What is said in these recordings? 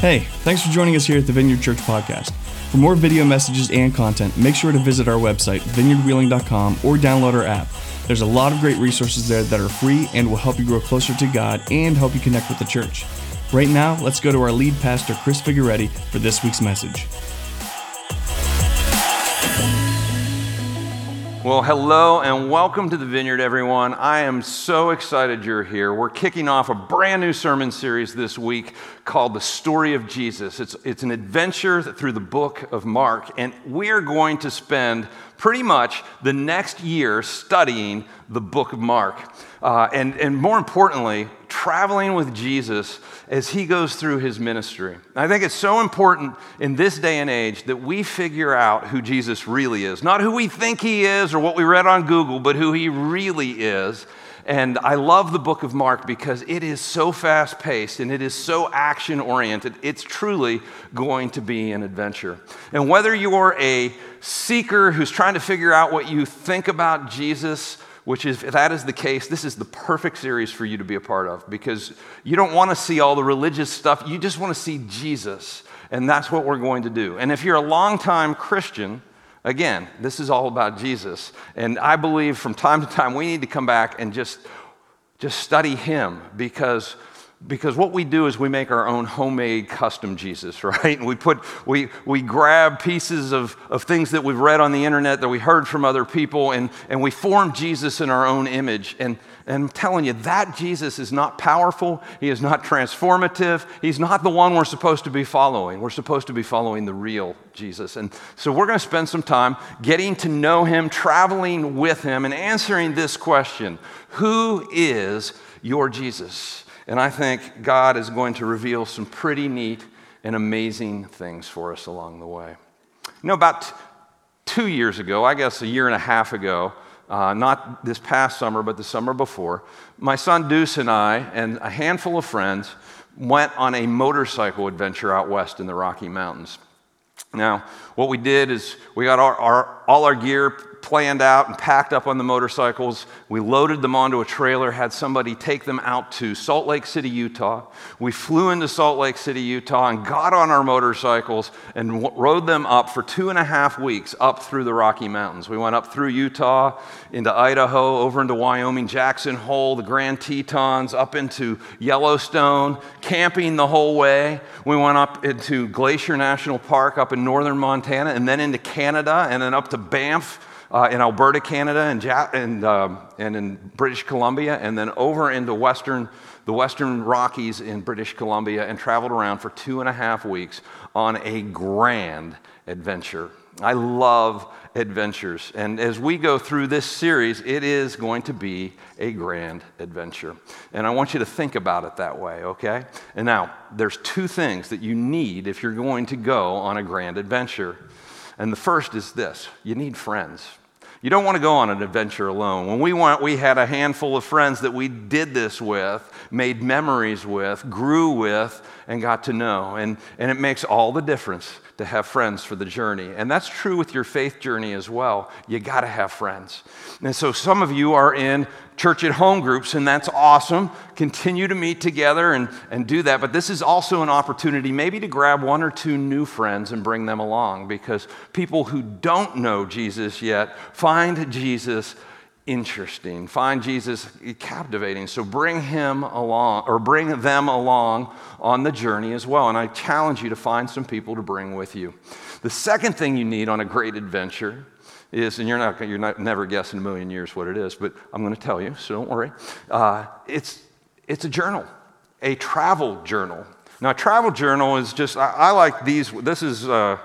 Hey, thanks for joining us here at the Vineyard Church Podcast. For more video messages and content, make sure to visit our website, vineyardwheeling.com, or download our app. There's a lot of great resources there that are free and will help you grow closer to God and help you connect with the church. Right now, let's go to our lead pastor, Chris Figueretti, for this week's message. Well, hello and welcome to the Vineyard, everyone. I am so excited you're here. We're kicking off a brand new sermon series this week called The Story of Jesus. It's, it's an adventure through the book of Mark, and we're going to spend pretty much the next year studying the book of Mark. Uh, and, and more importantly, traveling with Jesus as he goes through his ministry. I think it's so important in this day and age that we figure out who Jesus really is. Not who we think he is or what we read on Google, but who he really is. And I love the book of Mark because it is so fast paced and it is so action oriented. It's truly going to be an adventure. And whether you're a seeker who's trying to figure out what you think about Jesus, which is, if that is the case, this is the perfect series for you to be a part of because you don't want to see all the religious stuff. You just want to see Jesus. And that's what we're going to do. And if you're a longtime Christian, again, this is all about Jesus. And I believe from time to time we need to come back and just, just study him because because what we do is we make our own homemade custom Jesus, right? And we put we we grab pieces of, of things that we've read on the internet that we heard from other people and, and we form Jesus in our own image. And, and I'm telling you, that Jesus is not powerful, he is not transformative, he's not the one we're supposed to be following. We're supposed to be following the real Jesus. And so we're going to spend some time getting to know him, traveling with him, and answering this question Who is your Jesus? And I think God is going to reveal some pretty neat and amazing things for us along the way. You know, about two years ago, I guess a year and a half ago, uh, not this past summer, but the summer before, my son Deuce and I and a handful of friends went on a motorcycle adventure out west in the Rocky Mountains. Now, what we did is we got our, our, all our gear planned out and packed up on the motorcycles. We loaded them onto a trailer, had somebody take them out to Salt Lake City, Utah. We flew into Salt Lake City, Utah, and got on our motorcycles and w- rode them up for two and a half weeks up through the Rocky Mountains. We went up through Utah, into Idaho, over into Wyoming, Jackson Hole, the Grand Tetons, up into Yellowstone, camping the whole way. We went up into Glacier National Park up in northern Montana, and then into Canada, and then up to Banff uh, in Alberta, Canada, and, and, um, and in British Columbia, and then over into western, the Western Rockies in British Columbia, and traveled around for two and a half weeks on a grand adventure. I love adventures. And as we go through this series, it is going to be a grand adventure. And I want you to think about it that way, okay? And now, there's two things that you need if you're going to go on a grand adventure. And the first is this you need friends. You don't want to go on an adventure alone. When we went, we had a handful of friends that we did this with, made memories with, grew with, and got to know. And, and it makes all the difference to have friends for the journey. And that's true with your faith journey as well. You got to have friends. And so some of you are in church at home groups, and that's awesome. Continue to meet together and, and do that. But this is also an opportunity maybe to grab one or two new friends and bring them along because people who don't know Jesus yet find Jesus interesting, find Jesus captivating. So bring him along or bring them along on the journey as well. And I challenge you to find some people to bring with you. The second thing you need on a great adventure is, and you're not, you're not never guessing a million years what it is, but I'm going to tell you, so don't worry. Uh, it's, it's a journal, a travel journal. Now, a travel journal is just, I, I like these. This is, uh,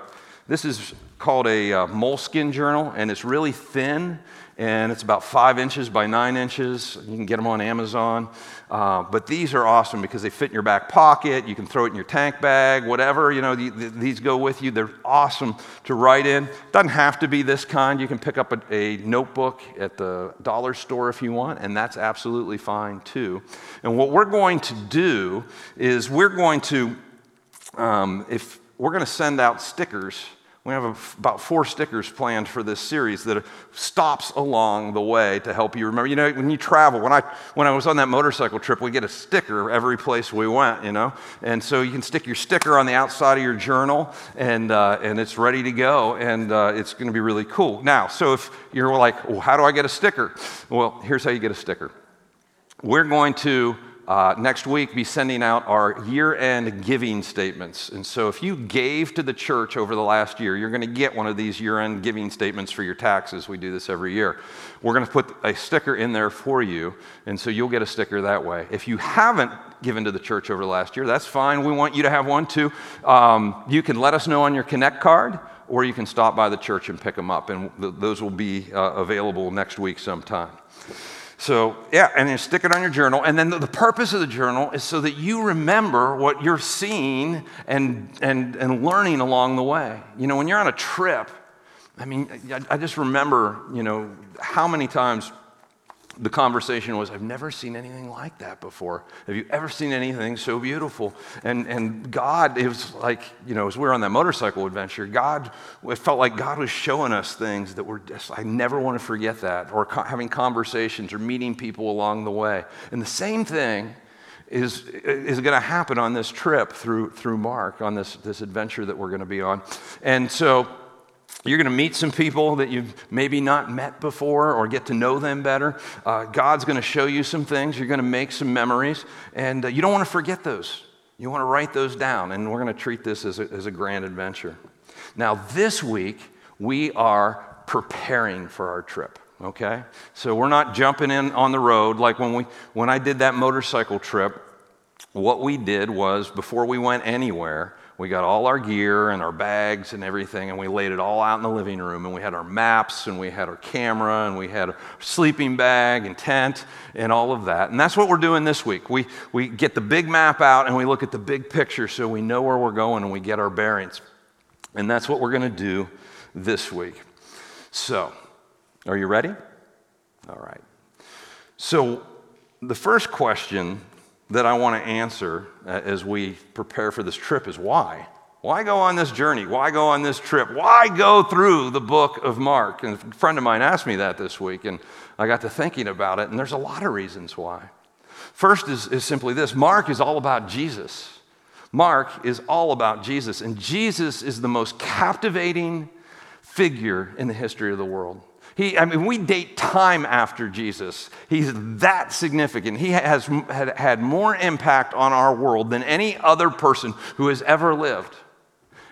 this is called a uh, Moleskine journal, and it's really thin and it's about five inches by nine inches. You can get them on Amazon. Uh, but these are awesome because they fit in your back pocket. You can throw it in your tank bag, whatever. You know, these go with you. They're awesome to write in. Doesn't have to be this kind. You can pick up a, a notebook at the dollar store if you want, and that's absolutely fine too. And what we're going to do is we're going to, um, if we're going to send out stickers We have a, about four stickers planned for this series that stops along the way to help you remember. You know, when you travel, when I, when I was on that motorcycle trip, we get a sticker every place we went, you know? And so you can stick your sticker on the outside of your journal and, uh, and it's ready to go and uh, it's going to be really cool. Now, so if you're like, well, how do I get a sticker? Well, here's how you get a sticker. We're going to uh, next week be sending out our year end giving statements. And so if you gave to the church over the last year, you're going to get one of these year end giving statements for your taxes. We do this every year. We're going to put a sticker in there for you, and so you'll get a sticker that way. If you haven't given to the church over the last year, that's fine. We want you to have one too. Um, you can let us know on your Connect card. Or you can stop by the church and pick them up, and th- those will be uh, available next week sometime. So, yeah, and then stick it on your journal. And then the, the, purpose of the journal is so that you remember what you're seeing and, and, and learning along the way. You know, when you're on a trip, I mean, I, I just remember, you know, how many times the conversation was, I've never seen anything like that before. Have you ever seen anything so beautiful? And, and God, it was like, you know, as we were on that motorcycle adventure, God, it felt like God was showing us things that were just, I never want to forget that, or co- having conversations or meeting people along the way. And the same thing is, is going to happen on this trip through, through Mark, on this, this adventure that we're going to be on. And so, you're going to meet some people that you've maybe not met before or get to know them better. Uh, God's going to show you some things. You're going to make some memories. And uh, you don't want to forget those. You want to write those down. And we're going to treat this as a, as a grand adventure. Now, this week, we are preparing for our trip. Okay? So we're not jumping in on the road like when, we, when I did that motorcycle trip. What we did was, before we went anywhere, we got all our gear and our bags and everything, and we laid it all out in the living room. And we had our maps, and we had our camera, and we had a sleeping bag and tent, and all of that. And that's what we're doing this week. We, we get the big map out, and we look at the big picture so we know where we're going and we get our bearings. And that's what we're going to do this week. So, are you ready? All right. So, the first question that I want to answer uh, as we prepare for this trip is why? Why go on this journey? Why go on this trip? Why go through the book of Mark? And a friend of mine asked me that this week, and I got to thinking about it, and there's a lot of reasons why. First is, is simply this Mark is all about Jesus. Mark is all about Jesus, and Jesus is the most captivating figure in the history of the world. He, I mean, we date time after Jesus. He's that significant. He has had, had more impact on our world than any other person who has ever lived.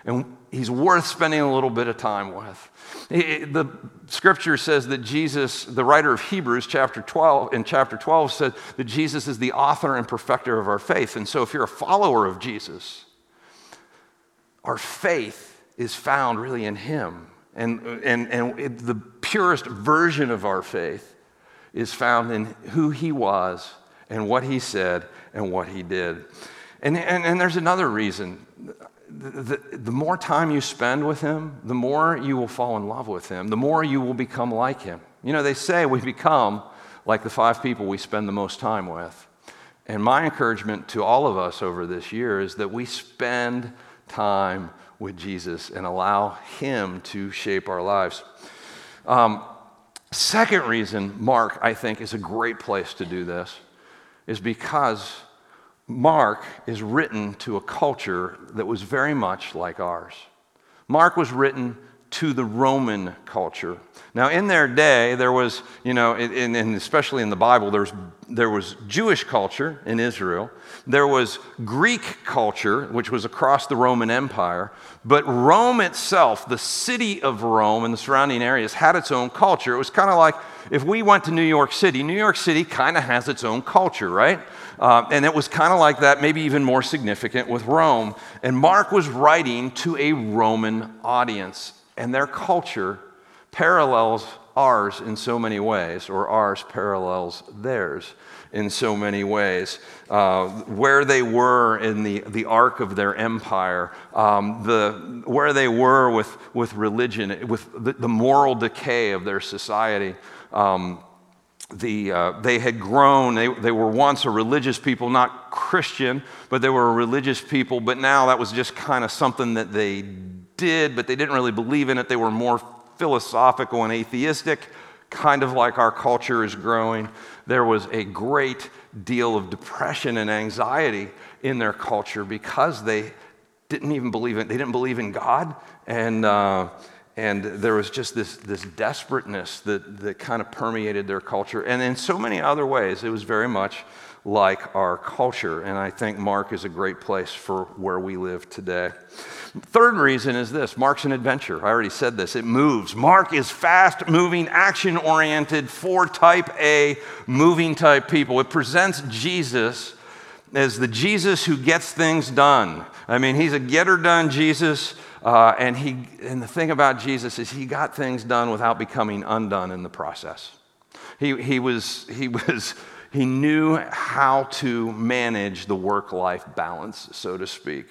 And he's worth spending a little bit of time with. The scripture says that Jesus, the writer of Hebrews, chapter 12, in chapter 12, said that Jesus is the author and perfecter of our faith. And so, if you're a follower of Jesus, our faith is found really in him. And, and, and it, the purest version of our faith is found in who he was and what he said and what he did. And, and, and there's another reason. The, the, the more time you spend with him, the more you will fall in love with him, the more you will become like him. You know, they say we become like the five people we spend the most time with. And my encouragement to all of us over this year is that we spend time with Jesus and allow Him to shape our lives. Um, second reason Mark, I think, is a great place to do this is because Mark is written to a culture that was very much like ours. Mark was written to the Roman culture. Now, in their day, there was, you know, and especially in the Bible, there was, there was Jewish culture in Israel, there was Greek culture, which was across the Roman Empire, but Rome itself, the city of Rome and the surrounding areas, had its own culture. It was kind of like if we went to New York City, New York City kind of has its own culture, right? Uh, and it was kind of like that, maybe even more significant with Rome. And Mark was writing to a Roman audience and their culture parallels ours in so many ways, or ours parallels theirs in so many ways. Uh, where they were in the, the arc of their empire, um, the, where they were with, with religion, with the, the moral decay of their society. Um, the, uh, they had grown, they, they were once a religious people, not Christian, but they were a religious people, but now that was just kind of something that they did, but they didn't really believe in it. They were more philosophical and atheistic, kind of like our culture is growing. There was a great deal of depression and anxiety in their culture because they didn't even believe it. They didn't believe in God, and uh, and there was just this this desperateness that that kind of permeated their culture, and in so many other ways, it was very much like our culture. And I think Mark is a great place for where we live today. Third reason is this Mark's an adventure. I already said this. It moves. Mark is fast moving, action oriented for type A, moving type people. It presents Jesus as the Jesus who gets things done. I mean, he's a getter done Jesus. Uh, and, he, and the thing about Jesus is he got things done without becoming undone in the process. He, he, was, he was he knew how to manage the work life balance, so to speak.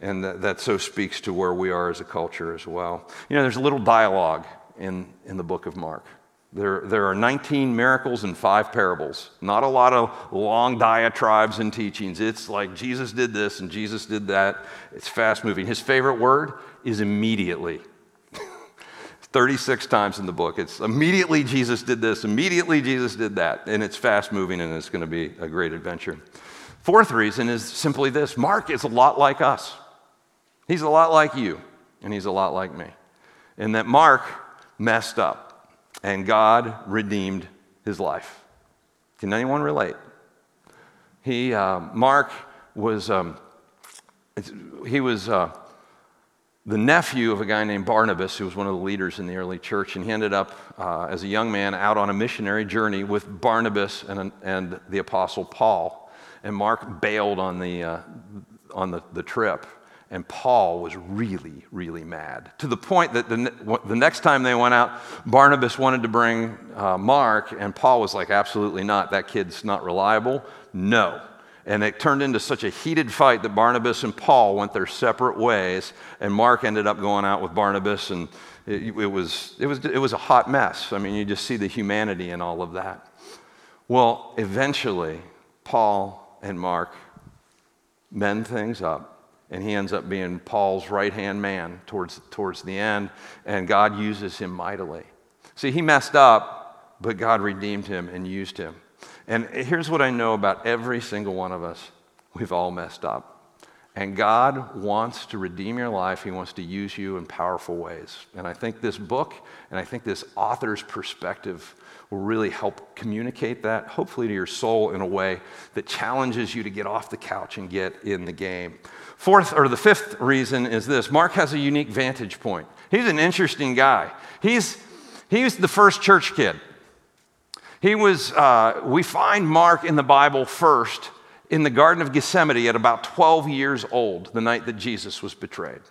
And that, that, so speaks to where we are as a culture as well. You know, there's a little dialogue in, in the book of Mark. There, there are 19 miracles and five parables. Not a lot of long diatribes and teachings. It's like Jesus did this and Jesus did that. It's fast moving. His favorite word is immediately. 36 times in the book. It's immediately Jesus did this, immediately Jesus did that, and it's fast moving and it's going to be a great adventure. Fourth reason is simply this Mark is a lot like us. He's a lot like you, and he's a lot like me. In that Mark messed up, and God redeemed his life. Can anyone relate? He, uh, Mark was, um, he was, uh, the nephew of a guy named Barnabas, who was one of the leaders in the early church, and he ended up uh, as a young man out on a missionary journey with Barnabas and, and the apostle Paul. And Mark bailed on the, uh, on the, the trip. And Paul was really, really mad to the point that the, the next time they went out, Barnabas wanted to bring uh, Mark, and Paul was like, absolutely not. That kid's not reliable. No. And it turned into such a heated fight that Barnabas and Paul went their separate ways, and Mark ended up going out with Barnabas, and it, it, was, it, was, it was a hot mess. I mean, you just see the humanity in all of that. Well, eventually, Paul and Mark mend things up, and he ends up being Paul's right hand man towards, towards the end, and God uses him mightily. See, he messed up, but God redeemed him and used him. And here's what I know about every single one of us we've all messed up. And God wants to redeem your life. He wants to use you in powerful ways. And I think this book and I think this author's perspective will really help communicate that, hopefully, to your soul in a way that challenges you to get off the couch and get in the game. Fourth, or the fifth reason is this Mark has a unique vantage point. He's an interesting guy. He's, he's the first church kid. He was, uh, we find Mark in the Bible first in the Garden of Gethsemane at about 12 years old, the night that Jesus was betrayed.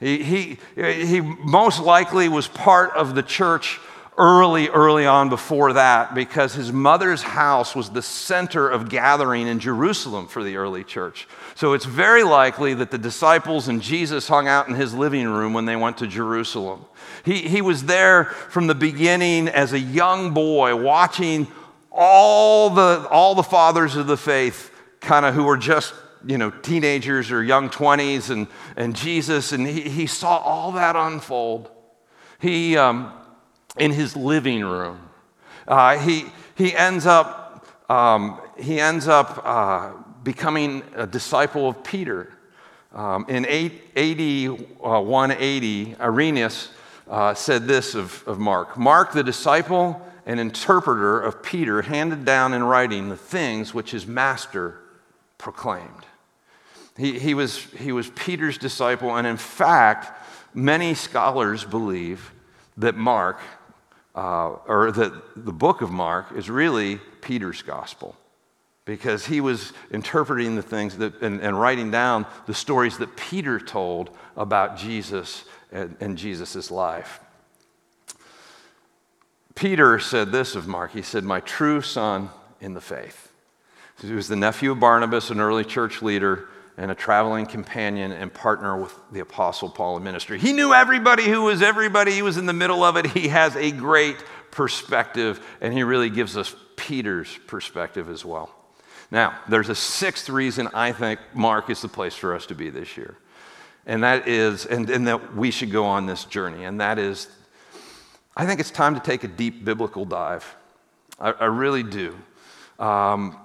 He, he, he most likely was part of the church early, early on before that because his mother's house was the center of gathering in Jerusalem for the early church. So it's very likely that the disciples and Jesus hung out in his living room when they went to Jerusalem. He, he was there from the beginning as a young boy watching all the, all the fathers of the faith kind of who were just you know teenagers or young 20s and, and jesus and he, he saw all that unfold he um, in his living room. Uh, he, he ends up, um, he ends up uh, becoming a disciple of Peter. Um, in 880, uh, 180, Irenaeus said this of, of Mark Mark, the disciple and interpreter of Peter, handed down in writing the things which his master proclaimed. He, he, was, he was Peter's disciple, and in fact, many scholars believe that Mark uh, or that the book of Mark is really Peter's gospel because he was interpreting the things that, and, and writing down the stories that Peter told about Jesus and, and Jesus' life. Peter said this of Mark. He said, My true son in the faith. He was the nephew of Barnabas, an early church leader and a traveling companion and partner with the Apostle Paul in ministry. He knew everybody who was everybody, he was in the middle of it. He has a great perspective, and he really gives us Peter's perspective as well. Now, there's a sixth reason I think Mark is the place for us to be this year. And that is, and, and that we should go on this journey. And that is, I think it's time to take a deep biblical dive. I, I really do. Um,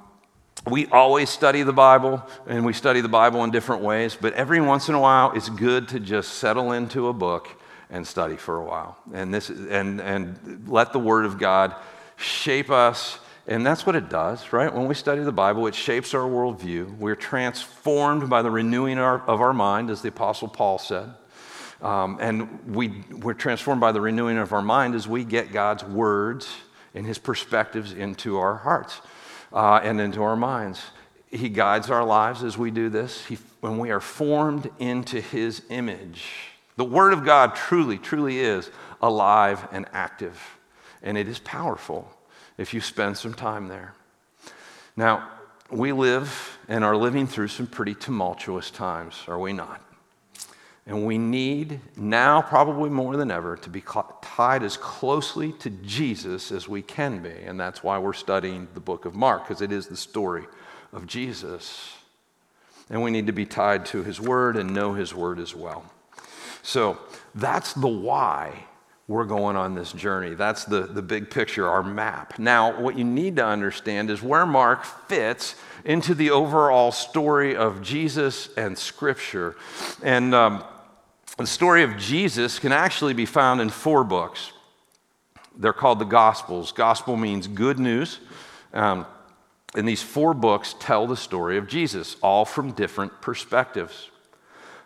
we always study the Bible, and we study the Bible in different ways, but every once in a while, it's good to just settle into a book and study for a while. And, this, and, and let the Word of God shape us. And that's what it does, right? When we study the Bible, it shapes our worldview. We're transformed by the renewing of our mind, as the Apostle Paul said. Um, and we, we're transformed by the renewing of our mind as we get God's words and his perspectives into our hearts uh, and into our minds. He guides our lives as we do this. He, when we are formed into his image, the Word of God truly, truly is alive and active. And it is powerful if you spend some time there. Now, we live and are living through some pretty tumultuous times, are we not? And we need now, probably more than ever, to be tied as closely to Jesus as we can be. And that's why we're studying the book of Mark, because it is the story of Jesus. And we need to be tied to his word and know his word as well. So that's the why we're going on this journey. That's the, the big picture, our map. Now, what you need to understand is where Mark fits into the overall story of Jesus and Scripture. And um, the story of Jesus can actually be found in four books. They're called the Gospels. Gospel means good news. Um, and these four books tell the story of Jesus, all from different perspectives.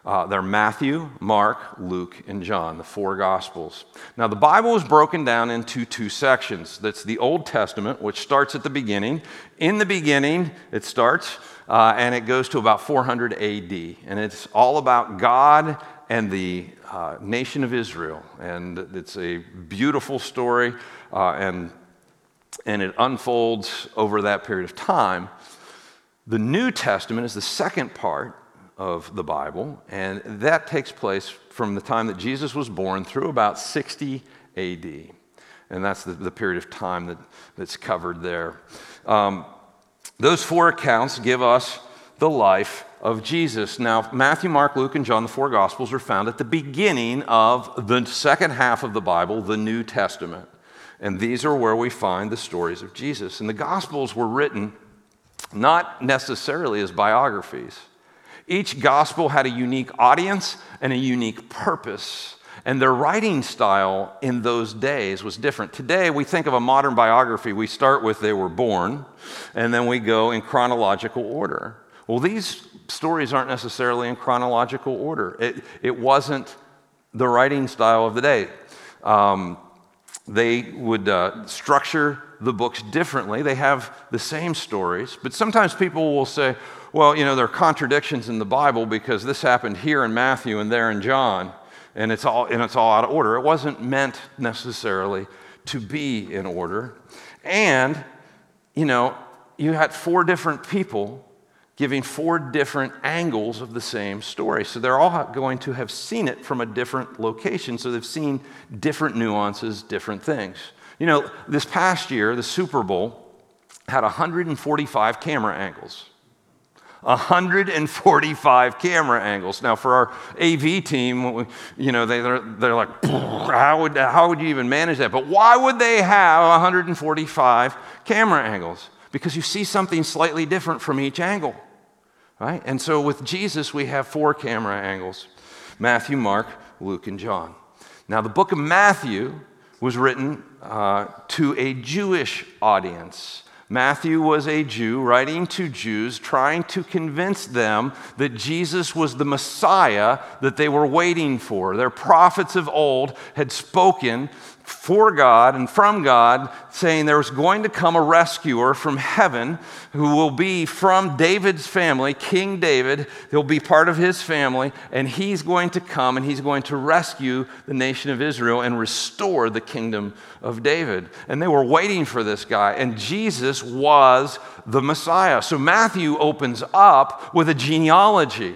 Uh, they're Matthew, Mark, Luke, and John, the four Gospels. Now, the Bible is broken down into two sections. That's the Old Testament, which starts at the beginning. In the beginning, it starts, uh, and it goes to about 400 AD. And it's all about God and the uh, nation of Israel. And it's a beautiful story, uh, and, and it unfolds over that period of time. The New Testament is the second part of the Bible, and that takes place from the time that Jesus was born through about 60 AD. And that's the, the period of time that, that's covered there. Um, those four accounts give us the life of Jesus. Now, Matthew, Mark, Luke, and John, the four Gospels, are found at the beginning of the second half of the Bible, the New Testament. And these are where we find the stories of Jesus. And the Gospels were written not necessarily as biographies. Each gospel had a unique audience and a unique purpose. And their writing style in those days was different. Today, we think of a modern biography, we start with they were born, and then we go in chronological order. Well, these stories aren't necessarily in chronological order. It, it wasn't the writing style of the day. Um, they would uh, structure the books differently. They have the same stories, but sometimes people will say, well, you know, there are contradictions in the Bible because this happened here in Matthew and there in John, and it's all, and it's all out of order. It wasn't meant necessarily to be in order. And, you know, you had four different people giving four different angles of the same story. So they're all going to have seen it from a different location. So they've seen different nuances, different things. You know, this past year, the Super Bowl had 145 camera angles. 145 camera angles. Now, for our AV team, you know, they, are they're like, how would, how would you even manage that? But why would they have 145 camera angles? Because you see something slightly different from each angle. Right? And so with Jesus, we have four camera angles Matthew, Mark, Luke, and John. Now, the book of Matthew was written uh, to a Jewish audience. Matthew was a Jew writing to Jews, trying to convince them that Jesus was the Messiah that they were waiting for. Their prophets of old had spoken for God and from God, saying there was going to come a rescuer from heaven who will be from David's family, King David. He'll be part of his family, and he's going to come and he's going to rescue the nation of Israel and restore the kingdom of David. And they were waiting for this guy, and Jesus was the Messiah. So Matthew opens up with a genealogy.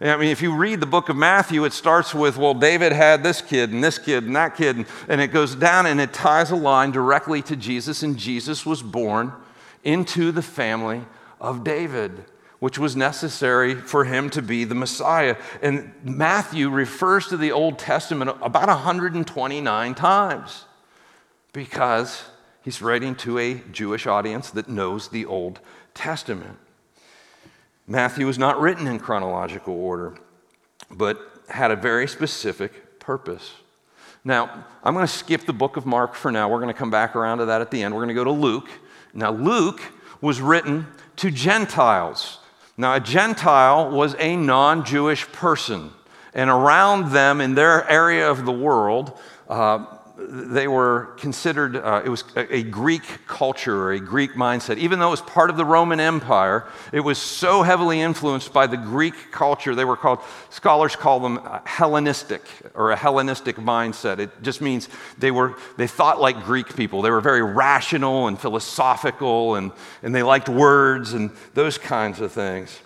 I mean, if you read the book of Matthew, it starts with, well, David had this kid and this kid and that kid, and, it goes down and it ties a line directly to Jesus, and Jesus was born into the family of David which was necessary for him to be the Messiah. And Matthew refers to the Old Testament about 129 times because he's writing to a Jewish audience that knows the Old Testament. Matthew was not written in chronological order, but had a very specific purpose. Now, I'm going to skip the book of Mark for now. We're going to come back around to that at the end. We're going to go to Luke. Now, Luke was written to Gentiles. Now, a Gentile was a non Jewish person, and around them in their area of the world, uh, they were considered, uh, it was a, a, Greek culture or a Greek mindset. Even though it was part of the Roman Empire, it was so heavily influenced by the Greek culture. They were called, scholars call them uh, Hellenistic or a Hellenistic mindset. It just means they were, they thought like Greek people. They were very rational and philosophical and, and they liked words and those kinds of things.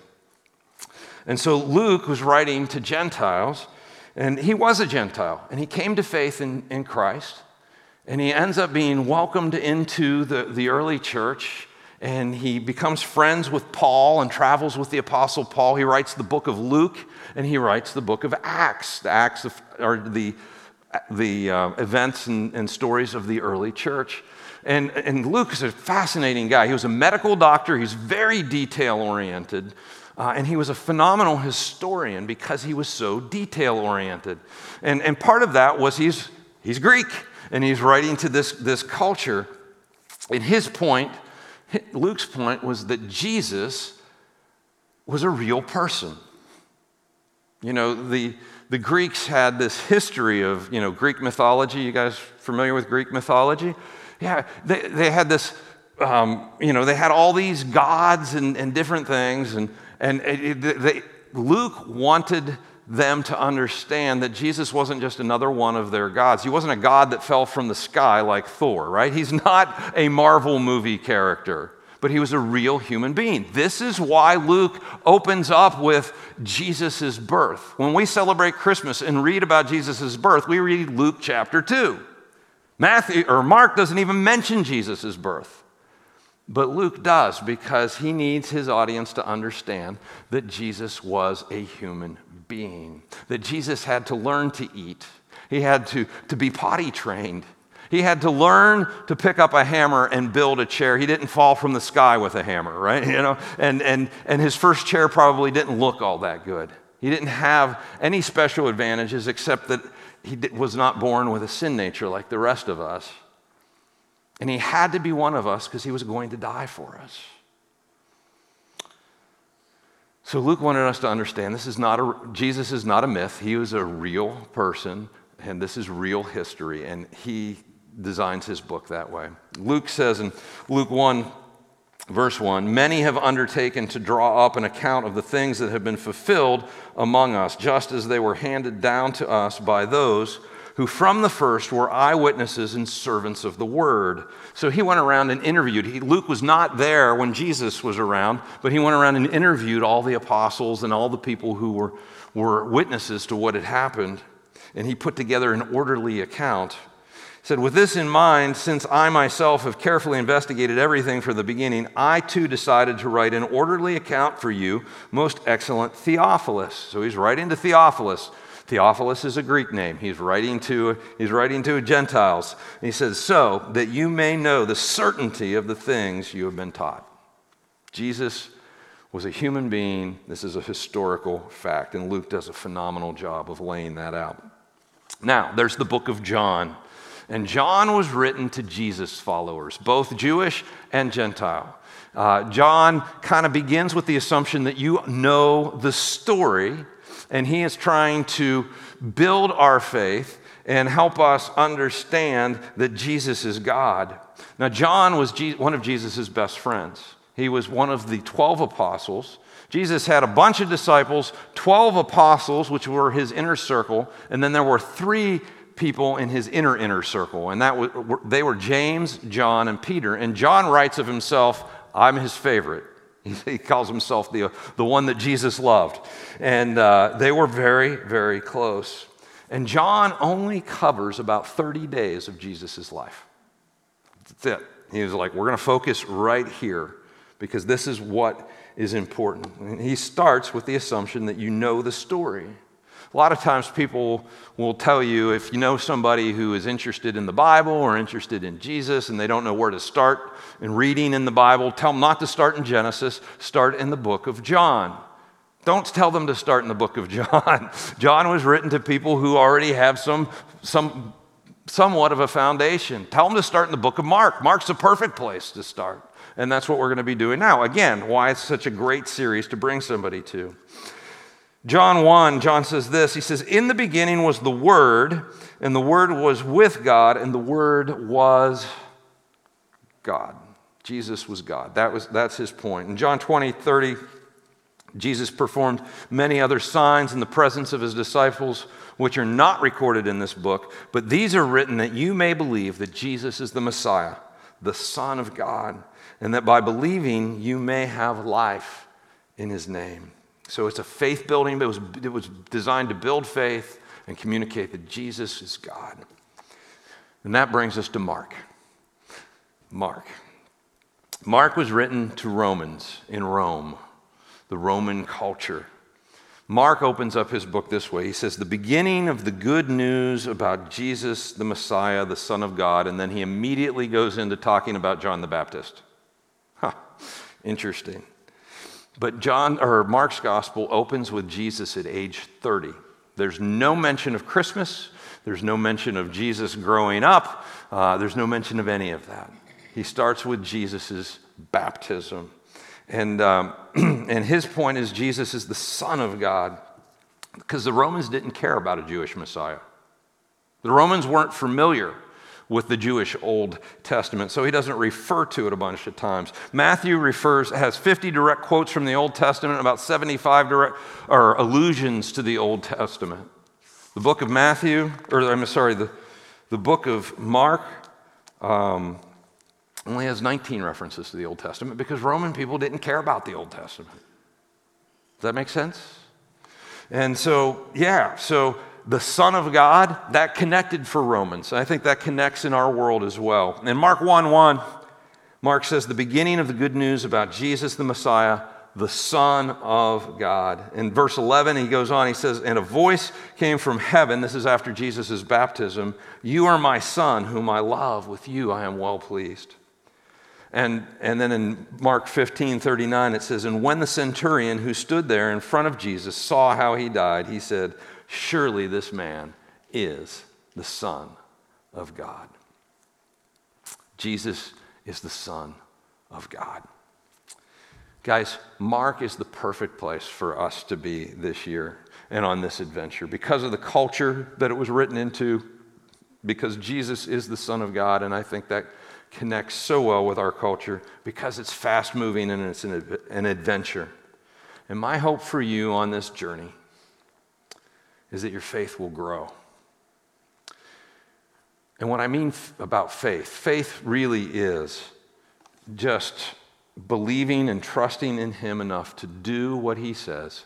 And so Luke was writing to Gentiles and he was a Gentile, and he came to faith in, in Christ, and he ends up being welcomed into the, the early church, and he becomes friends with Paul and travels with the Apostle Paul. He writes the book of Luke, and he writes the book of Acts. The Acts of, are the, the uh, events and, and stories of the early church. And, and Luke is a fascinating guy. He was a medical doctor, he's very detail oriented. Uh, and he was a phenomenal historian because he was so detail oriented. And, and part of that was he's, he's Greek and he's writing to this, this culture. And his point, Luke's point, was that Jesus was a real person. You know, the, the Greeks had this history of, you know, Greek mythology. You guys familiar with Greek mythology? Yeah, they, they had this, um, you know, they had all these gods and, and different things. And, and Luke wanted them to understand that Jesus wasn't just another one of their gods. He wasn't a god that fell from the sky like Thor, right? He's not a Marvel movie character, but he was a real human being. This is why Luke opens up with Jesus' birth. When we celebrate Christmas and read about Jesus' birth, we read Luke chapter 2. Matthew or Mark doesn't even mention Jesus' birth. But Luke does because he needs his audience to understand that Jesus was a human being, that Jesus had to learn to eat, he had to, to be potty trained. He had to learn to pick up a hammer and build a chair. He didn't fall from the sky with a hammer, right? You know, and, and, and his first chair probably didn't look all that good. He didn't have any special advantages except that he was not born with a sin nature like the rest of us. And he had to be one of us because he was going to die for us. So Luke wanted us to understand this is not a Jesus is not a myth. He was a real person and this is real history and he designs his book that way. Luke says in Luke 1 verse 1, many have undertaken to draw up an account of the things that have been fulfilled among us just as they were handed down to us by those who from the first were eyewitnesses and servants of the word. So he went around and interviewed. He, Luke was not there when Jesus was around, but he went around and interviewed all the apostles and all the people who were, were witnesses to what had happened. And he put together an orderly account. He said, With this in mind, since I myself have carefully investigated everything from the beginning, I too decided to write an orderly account for you, most excellent Theophilus. So he's writing to Theophilus Theophilus is a Greek name. He's writing to, he's writing to Gentiles. He says, So that you may know the certainty of the things you have been taught. Jesus was a human being. This is a historical fact. And Luke does a phenomenal job of laying that out. Now, there's the book of John. And John was written to Jesus' followers, both Jewish and Gentile. Uh, John kind of begins with the assumption that you know the story and he is trying to build our faith and help us understand that Jesus is God. Now, John was one of Jesus' best friends. He was one of the 12 apostles. Jesus had a bunch of disciples, 12 apostles, which were his inner circle, and then there were three people in his inner inner circle, and that was, they were James, John, and Peter. And John writes of himself, I'm his favorite. He calls himself the, the one that Jesus loved. And uh, they were very, very close. And John only covers about 30 days of Jesus' life. That's it. He was like, we're going to focus right here because this is what is important. And he starts with the assumption that you know the story. A lot of times people will tell you if you know somebody who is interested in the Bible or interested in Jesus and they don't know where to start in reading in the Bible, tell them not to start in Genesis, start in the book of John. Don't tell them to start in the book of John. John was written to people who already have some, some, somewhat of a foundation. Tell them to start in the book of Mark. Mark's a perfect place to start. And that's what we're going to be doing now. Again, why it's such a great series to bring somebody to. John 1, John says this He says, In the beginning was the Word, and the Word was with God, and the Word was God. Jesus was God. That was, that's his point. In John 20, 30, Jesus performed many other signs in the presence of his disciples, which are not recorded in this book, but these are written that you may believe that Jesus is the Messiah, the Son of God, and that by believing you may have life in his name. So it's a faith building. but It was, it was designed to build faith and communicate that Jesus is God. And that brings us to Mark. Mark. Mark was written to Romans in Rome, the Roman culture. Mark opens up his book this way. He says, The beginning of the good news about Jesus, the Messiah, the Son of God. And then he immediately goes into talking about John the Baptist. Huh, interesting. But John or Mark's gospel opens with Jesus at age 30. There's no mention of Christmas. There's no mention of Jesus growing up. Uh, there's no mention of any of that. He starts with Jesus' baptism. And, um, and his point is Jesus is the Son of God because the Romans didn't care about a Jewish Messiah. The Romans weren't familiar with the Jewish Old Testament. So he doesn't refer to it a bunch of times. Matthew refers, has 50 direct quotes from the Old Testament, about 75 direct, or allusions to the Old Testament. The book of Matthew, or I'm sorry, the, the book of Mark um, only has 19 references to the Old Testament because Roman people didn't care about the Old Testament. Does that make sense? And so, yeah, so the Son of God, that connected for Romans. I think that connects in our world as well. In Mark 1 1, Mark says, the beginning of the good news about Jesus the Messiah, the Son of God. In verse 11, he goes on, he says, And a voice came from heaven. This is after Jesus' baptism You are my Son, whom I love. With you I am well pleased. And, and then in Mark 15, 39, it says, And when the centurion who stood there in front of Jesus saw how he died, he said, Surely this man is the Son of God. Jesus is the Son of God. Guys, Mark is the perfect place for us to be this year and on this adventure because of the culture that it was written into, because Jesus is the Son of God, and I think that connects so well with our culture because it's fast moving and it's an, an adventure. And my hope for you on this journey is that your faith will grow. And what I mean f- about faith, faith really is just believing and trusting in Him enough to do what He says,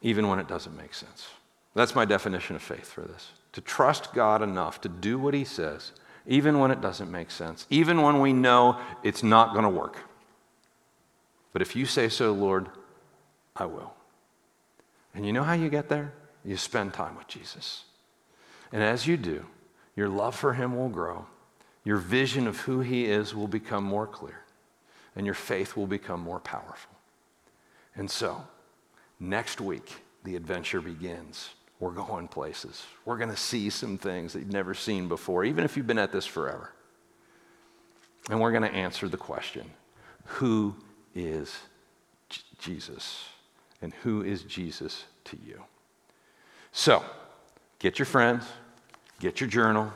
even when it doesn't make sense. That's my definition of faith for this. To trust God enough to do what He says, even when it doesn't make sense, even when we know it's not going to work. But if you say so, Lord, I will. And you know how you get there? You spend time with Jesus. And as you do, your love for him will grow, your vision of who he is will become more clear, and your faith will become more powerful. And so, next week, the adventure begins. We're going places. We're going to see some things that you've never seen before, even if you've been at this forever. And we're going to answer the question Who is J- Jesus? And who is Jesus to you? So, get your friends, get your journal,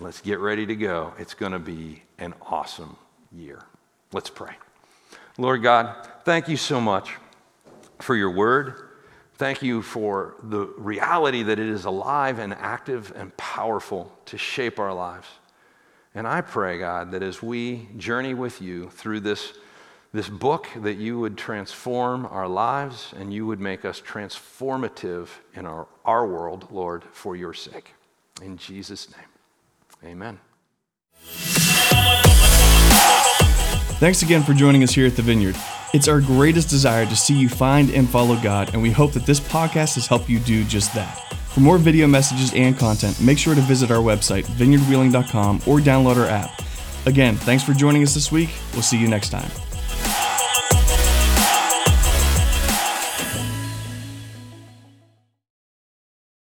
let's get ready to go. It's going to be an awesome year. Let's pray. Lord God, thank you so much for your word. Thank you for the reality that it is alive and active and powerful to shape our lives. And I pray, God, that as we journey with you through this this book that you would transform our lives and you would make us transformative in our, our world, Lord, for your sake. In Jesus' name, amen. Thanks again for joining us here at the Vineyard. It's our greatest desire to see you find and follow God, and we hope that this podcast has helped you do just that. For more video messages and content, make sure to visit our website, vineyardwheeling.com, or download our app. Again, thanks for joining us this week. We'll see you next time.